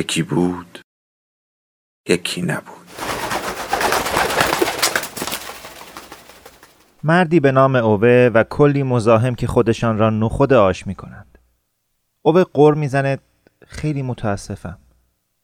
یکی بود یکی نبود مردی به نام اوه و کلی مزاحم که خودشان را نخود آش می کنند. اوه قر خیلی متاسفم.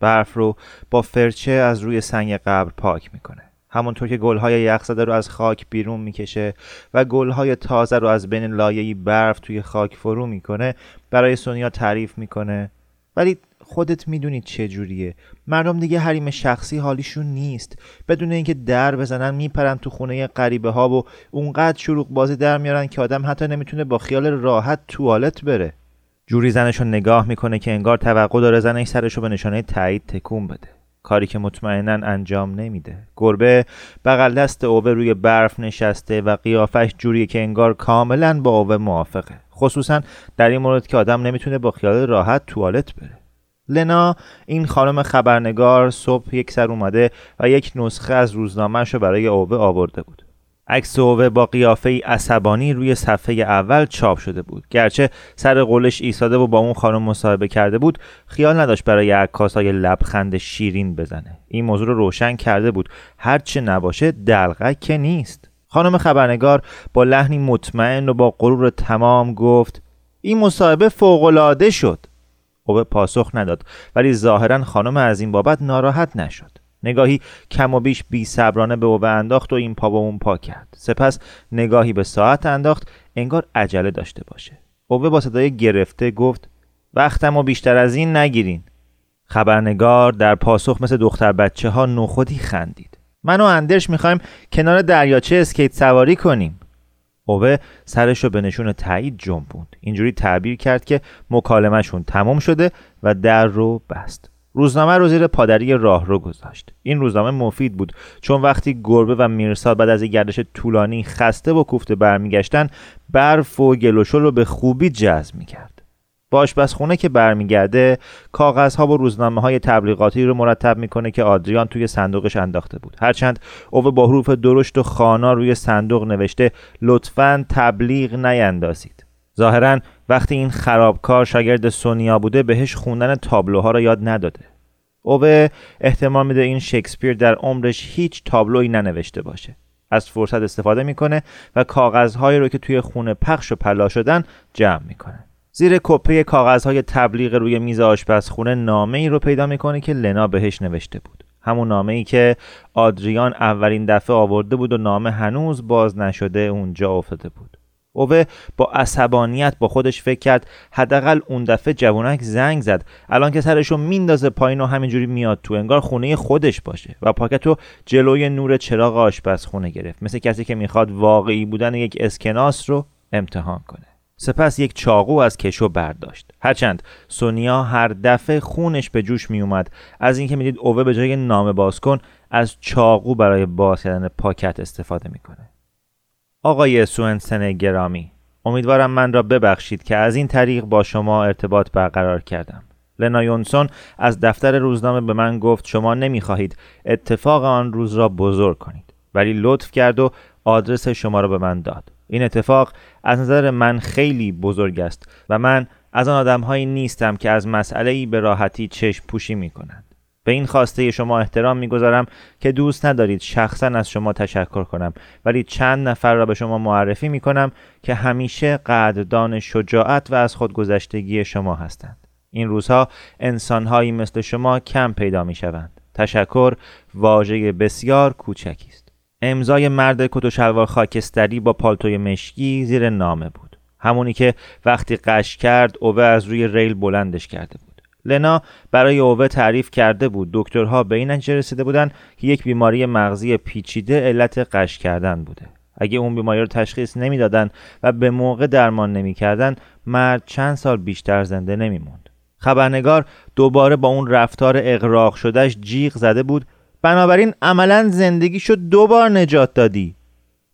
برف رو با فرچه از روی سنگ قبر پاک می‌کنه. همونطور که گلهای یخ زده رو از خاک بیرون می‌کشه و گلهای تازه رو از بین لایه‌ای برف توی خاک فرو می‌کنه برای سونیا تعریف می‌کنه ولی خودت می‌دونید چه جوریه مردم دیگه حریم شخصی حالیشون نیست. بدون اینکه در بزنن میپرن تو خونه غریبه ها و اونقدر شروع بازی در میارن که آدم حتی نمی‌تونه با خیال راحت توالت بره. جوری زنشو نگاه می‌کنه که انگار توقع داره زنش سرشو به نشانه تایید تکون بده. کاری که مطمئنا انجام نمیده. گربه بغل دست اوه روی برف نشسته و قیافش جوریه که انگار کاملا با اوه موافقه. خصوصا در این مورد که آدم نمی‌تونه با خیال راحت توالت بره. لنا. این خانم خبرنگار صبح یک سر اومده و یک نسخه از روزنامهش رو برای اوه آورده بود. عکس اوه با قیافه عصبانی روی صفحه اول چاپ شده بود. گرچه سر قولش ایستاده و با اون خانم مصاحبه کرده بود خیال نداشت برای عکاس های لبخند شیرین بزنه. این موضوع رو روشن کرده بود. هرچه نباشه دلغک که نیست. خانم خبرنگار با لحنی مطمئن و با غرور تمام گفت این مصاحبه فوقالعاده شد. اوبه پاسخ نداد. ولی ظاهرا خانم از این بابت ناراحت نشد. نگاهی کم و بیش بی صبرانه به اوبه انداخت و این پا با اون پا کرد. سپس نگاهی به ساعت انداخت انگار عجله داشته باشه. اوبه با صدای گرفته گفت وقتم و بیشتر از این نگیرین. خبرنگار در پاسخ مثل دختر بچه ها نخودی خندید. من و اندرش می‌خوایم کنار دریاچه اسکیت سواری کنیم. اوه سرش رو به نشون تایید جنبوند اینجوری تعبیر کرد که مکالمهشون تمام شده و در رو بست. روزنامه رو زیر پادری راه رو گذاشت. این روزنامه مفید بود چون وقتی گربه و میرسا بعد از گردش طولانی خسته و کوفته برمیگشتن برف و گلوشل رو به خوبی جذب می‌کرد. با آشپزخونه که برمیگرده کاغذها و روزنامه های تبلیغاتی رو مرتب می‌کنه که آدریان توی صندوقش انداخته بود. هرچند اوه با حروف درشت و خانا روی صندوق نوشته لطفا تبلیغ نیندازید. ظاهرا وقتی این خرابکار شاگرد سونیا بوده بهش خوندن تابلوها را یاد نداده. اوه احتمال میده این شکسپیر در عمرش هیچ تابلویی ننوشته باشه. از فرصت استفاده می‌کنه و کاغذهایی رو که توی خونه پخش و پلا شدن جمع می‌کنه. زیر کپه کاغذهای تبلیغ روی میز آشپزخونه نامه ای رو پیدا می‌کنه که لنا بهش نوشته بود. همون نامه ای که آدریان اولین دفعه آورده بود و نامه هنوز باز نشده اونجا افتاده بود. اوه با عصبانیت با خودش فکر کرد حداقل اون دفعه جوونک زنگ زد. الان که سرشو میندازه پایین و همینجوری میاد تو انگار خونه خودش باشه و پاکتو جلوی نور چراغ آشپزخونه گرفت. مثل کسی که می‌خواد واقعی بودن یک اسکناس رو امتحان کنه. سپس یک چاقو از کشو برداشت. هرچند سونیا هر دفعه خونش به جوش می اومد از اینکه می‌دید اوه به جای نامه باز کن از چاقو برای باز کردن پاکت استفاده می‌کنه. آقای سوئنسن گرامی امیدوارم من را ببخشید که از این طریق با شما ارتباط برقرار کردم. لنا یونسون از دفتر روزنامه به من گفت شما نمی‌خواهید اتفاق آن روز را بزرگ کنید. ولی لطف کرد و آدرس شما را به من داد این اتفاق از نظر من خیلی بزرگ است و من از آن آدمهایی نیستم که از مسئله به راحتی چشم پوشی می کنند. به این خواسته شما احترام می‌گذارم که دوست ندارید شخصا از شما تشکر کنم ولی چند نفر را به شما معرفی می کنم که همیشه قدردان شجاعت و از خودگذشتگی شما هستند. این روزها انسانهایی مثل شما کم پیدا می شوند. تشکر واژه بسیار کوچکی است. امضای مرد کت و شلوار خاکستری با پالتوی مشکی زیر نامه بود. همونی که وقتی قش کرد اوه از روی ریل بلندش کرده بود. لنا برای اوه تعریف کرده بود دکترها به این نتیجه رسیده بودند که یک بیماری مغزی پیچیده علت قش کردن بوده. اگه اون بیماری رو تشخیص نمی‌دادن و به موقع درمان نمی‌کردن مرد چند سال بیشتر زنده نمیموند. خبرنگار دوباره با اون رفتار اقراق شدهش جیغ زده بود بنابراین عملا زندگیشو دو بار نجات دادی.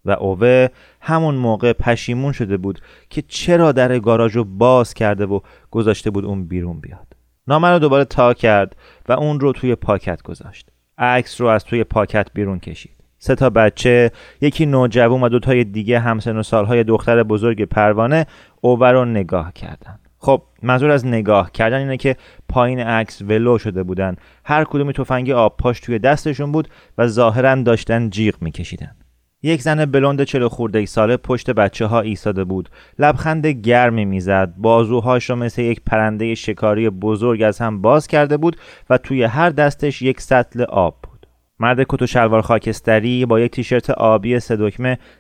و اوه همون موقع پشیمون شده بود که چرا در گاراژ رو باز کرده و گذاشته بود اون بیرون بیاد. نامه رو دوباره تا کرد و اون رو توی پاکت گذاشت. عکس رو از توی پاکت بیرون کشید. سه تا بچه یکی نوجوان و دو تای دیگه همسن و سالهای دختر بزرگ پروانه اوور رو نگاه کردن. خب منظور از نگاه کردن اینه که پایین عکس ولو شده بودن. هر کدومی تفنگ آب پاش توی دستشون بود و ظاهرا داشتن جیغ میکشیدن. یک زن بلوند چلو خورده ای ساله پشت بچه ها ایستاده بود. لبخند گرمی می‌زد. بازوهاش رو مثل یک پرنده شکاری بزرگ از هم باز کرده بود و توی هر دستش یک سطل آب بود. مرد کت و شلوار خاکستری با یک تیشرت آبی سه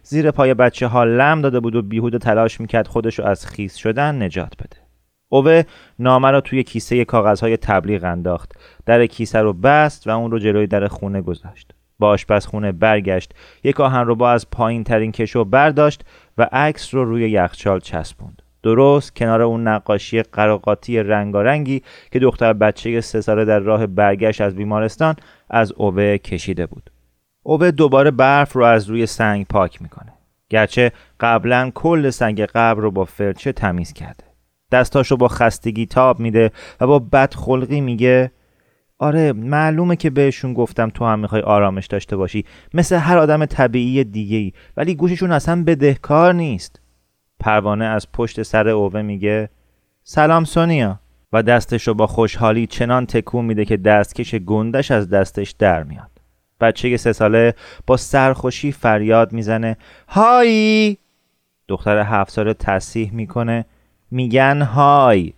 زیر پای بچه ها لم داده بود و بیهوده تلاش می‌کرد خودش رو از خیس شدن نجات بده. اوه نامه را توی کیسه کاغذهای تبلیغ انداخت. در کیسه رو بست و اون رو جلوی در خونه گذاشت. با آشپزخونه برگشت. یک آهن رو با از پایین ترین کشو برداشت و عکس رو روی یخچال چسبوند. درست کنار اون نقاشی قراقاتی رنگارنگی که دختر بچه سه ساله در راه برگشت از بیمارستان از اوه کشیده بود. اوه دوباره برف رو از روی سنگ پاک می‌کنه. گرچه قبلا کل سنگ قبر رو با فرچه تمیز کرده. دستاشو با خستگی تاب میده و با بدخلقی میگه آره معلومه که بهشون گفتم تو هم می‌خوای آرامش داشته باشی. مثل هر آدم طبیعی دیگه ای ولی گوششون اصلا بدهکار نیست. پروانه از پشت سر اوه میگه سلام سونیا. و دستش رو با خوشحالی چنان تکون میده که دستکش گندش از دستش در میاد. بچه سه ساله با سرخوشی فریاد می‌زنه هایی! دختر هفت ساله تصیح می‌کنه میگن های.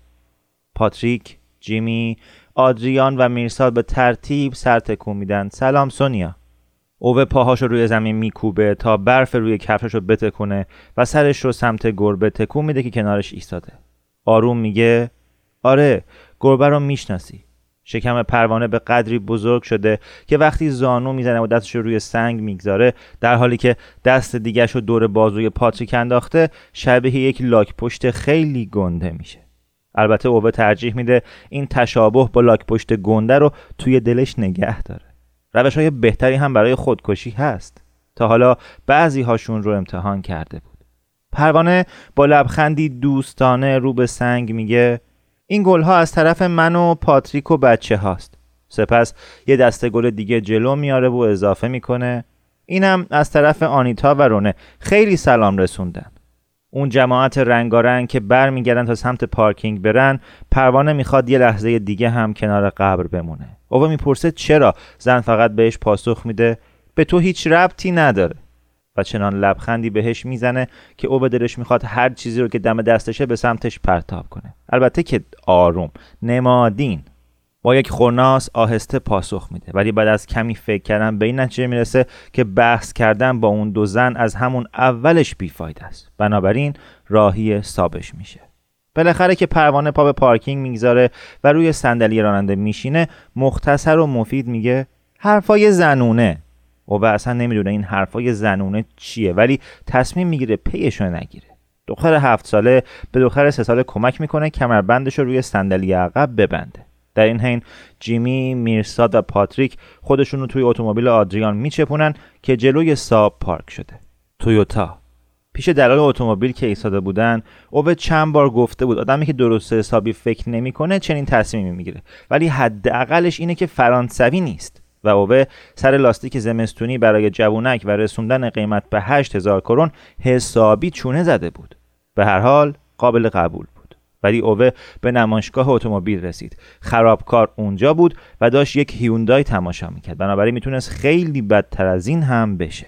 پاتریک جیمی آدریان و میرسال به ترتیب سر تکون میدن. سلام سونیا. اوه پاهاشو روی زمین میکوبه تا برف روی کفششو بتکونه و سرش رو سمت گربه تکون میده که کنارش ایستاده. آروم میگه آره گربه رو می‌شناسی. شکم پروانه به قدری بزرگ شده که وقتی زانو می‌زنه و دستش رو روی سنگ می‌گذاره در حالی که دست دیگرش رو دور بازوی پاتریک انداخته شبیه یک لاک پشت خیلی گنده میشه. البته اوبه ترجیح میده این تشابه با لاک پشت گنده رو توی دلش نگه داره. روش های بهتری هم برای خودکشی هست. تا حالا بعضی هاشون رو امتحان کرده بود. پروانه با لبخندی دوستانه رو به سنگ میگه این گل ها از طرف من و پاتریک و بچه هاست. سپس یه دسته گل دیگه جلو میاره و اضافه می‌کنه. اینم از طرف آنیتا و رونه. خیلی سلام رسوندن. اون جماعت رنگارنگ که برمیگردن تا سمت پارکینگ برن پروانه می‌خواد یه لحظه دیگه هم کنار قبر بمونه. اوه می‌پرسه چرا؟ زن فقط بهش پاسخ میده به تو هیچ ربطی نداره. و چنان لبخندی بهش می‌زنه که او به دلش می‌خواد هر چیزی رو که دم دستشه به سمتش پرتاب کنه. البته که آروم نمادین. با یک خورناس آهسته پاسخ میده. ولی بعد از کمی فکر کردن به این نتیجه می‌رسه که بحث کردن با اون دو زن از همون اولش بیفاید است. بنابراین راهی سابش میشه. بالاخره که پروانه پا به پارکینگ می‌گذاره و روی صندلی راننده میشینه مختصر و مفید میگه حرفای زنونه. و اصلا نمی‌دونه این حرفای زنونه چیه. ولی تصمیم می‌گیره پیشو نگیره. دختر هفت ساله به دختر سه ساله کمک می‌کنه کمربندش رو روی صندلی عقب ببنده. در این حین جیمی، میرساد و پاتریک خودشون رو توی اتومبیل آدریان میچپونن که جلوی ساب پارک شده. تویوتا. پیش دلال اتومبیل که ایستاده بودن اوه چند بار گفته بود آدمی که درست حسابی فکر نمی‌کنه چنین تصمیمی می‌گیره. ولی حداقلش اینه که فرانسوی نیست. و اوه سر لاستیک زمستونی برای جوونک و رسوندن قیمت به 8000 کرون حسابی چونه زده بود. به هر حال قابل قبول ولی اوه به نمایشگاه اتومبیل رسید. خرابکار اونجا بود و داشت یک هیوندای تماشا می‌کرد. بنابراین می‌تونست خیلی بدتر از این هم بشه.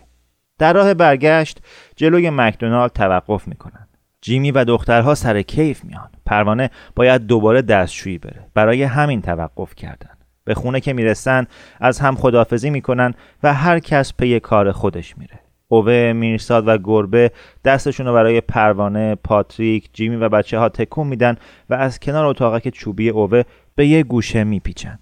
در راه برگشت جلوی مکدونالد توقف می‌کنن جیمی و دخترها سر کیف میان. پروانه باید دوباره دستشویی بره. برای همین توقف کردن به خونه که می‌رسن از هم خدافزی می‌کنن و هر کس پی کار خودش میره. اوه میرساد و گربه دستشون رو برای پروانه پاتریک جیمی و بچه ها تکون میدن و از کنار اتاقک چوبی اوه به یه گوشه میپیچن.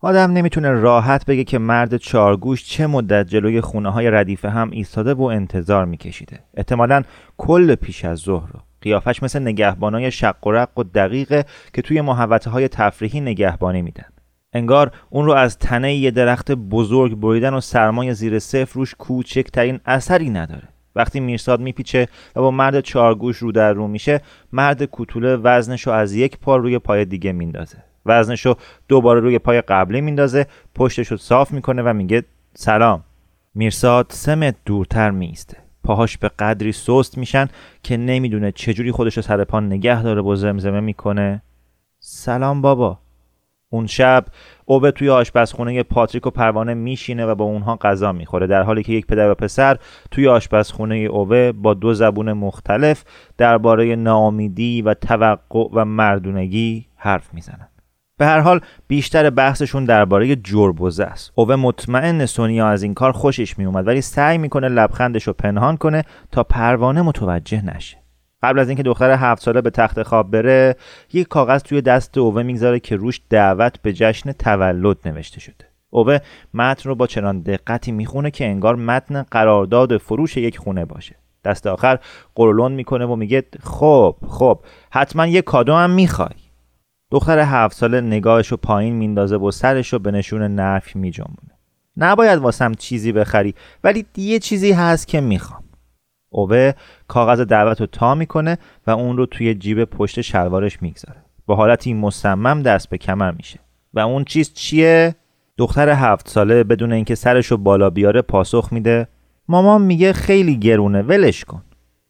آدم نمی‌تونه راحت بگه که مرد چارگوش چه مدت جلوی خونه های ردیفه هم ایستاده و انتظار میکشیده. احتمالا کل پیش از ظهر رو. قیافش مثل نگهبانای شق و رق و دقیقه که توی محوطه های تفریحی نگهبانی میدن. انگار اون رو از تنه یه درخت بزرگ بریدن و سرمای زیر صفر روش کوچکترین اثری نداره. وقتی میرساد میپیچه و با مرد چارگوش رو در رو میشه مرد کوتوله وزنش رو از یک پا روی پای دیگه میندازه. وزنش رو دوباره روی پای قبلی میندازه پشتش رو صاف می‌کنه و میگه سلام. میرساد سه متر دورتر میسته پاهاش به قدری سست میشن که نمی‌دونه چجوری خودش رو سر پا نگه داره و زمزمه می‌کنه. سلام بابا. اون شب اوبه توی آشپزخونه پاتریک و پروانه میشینه و با اونها غذا می‌خوره. در حالی که یک پدر و پسر توی آشپزخونه اوبه با دو زبون مختلف درباره ناامیدی و توقع و مردونگی حرف می‌زنن. به هر حال بیشتر بحثشون درباره جربوزه است. اوه مطمئن سونیا از این کار خوشش میومد ولی سعی می‌کنه لبخندش رو پنهان کنه تا پروانه متوجه نشه. قبل از اینکه دختر هفت ساله به تخت خواب بره یک کاغذ توی دست اوه می‌گذاره که روش دعوت به جشن تولد نوشته شده. اوه متن رو با چنان دقتی می‌خونه که انگار متن قرارداد فروش یک خونه باشه. دست آخر قرولون می‌کنه و میگه خب خب حتما یه کادو هم می‌خوای. دختر هفت ساله نگاهش رو پایین میندازه و سرش رو به نشون نفی میجنبونه. نباید واسم چیزی بخری ولی یه چیزی هست که می‌خوام. اوه کاغذ دعوت رو تا می‌کنه و اون رو توی جیب پشت شلوارش می‌گذاره. با حالتی مصمم دست به کمر میشه. و اون چیز چیه؟ دختر هفت ساله بدون اینکه سرش رو بالا بیاره پاسخ میده. مامان میگه خیلی گرونه ولش کن.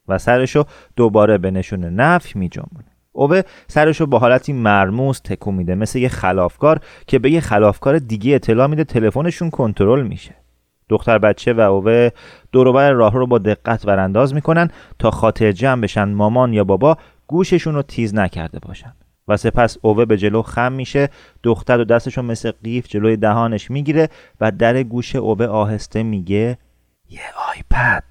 و سرش رو دوباره به نشون نفی میجنبونه. اوه سرشو با حالتی مرموز تکون میده مثل یه خلافکار که به یه خلافکار دیگه اطلاع میده تلفنشون کنترل میشه. دختر بچه و اوه دوروبر راه رو با دقت ورانداز می‌کنن تا خاطر جمع بشن مامان یا بابا گوششون رو تیز نکرده باشن. و سپس اوه به جلو خم میشه دختر و دستشو مثل قیف جلوی دهانش می‌گیره و در گوش اوه آهسته میگه یه آیپد.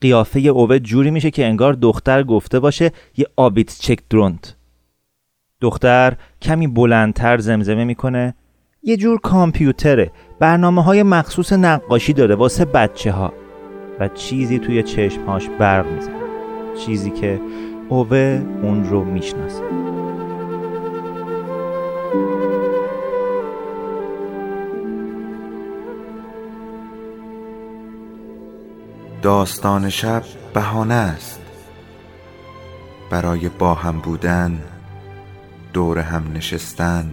قیافه اوه جوری میشه که انگار دختر گفته باشه یه آبیت چک درونت. دختر کمی بلندتر زمزمه می‌کنه یه جور کامپیوتره. برنامه های مخصوص نقاشی داره واسه بچه ها و چیزی توی چشمهاش برق می‌زنه. چیزی که اوه اون رو می‌شناسه. داستان شب بهانه است. برای با هم بودن دور هم نشستن.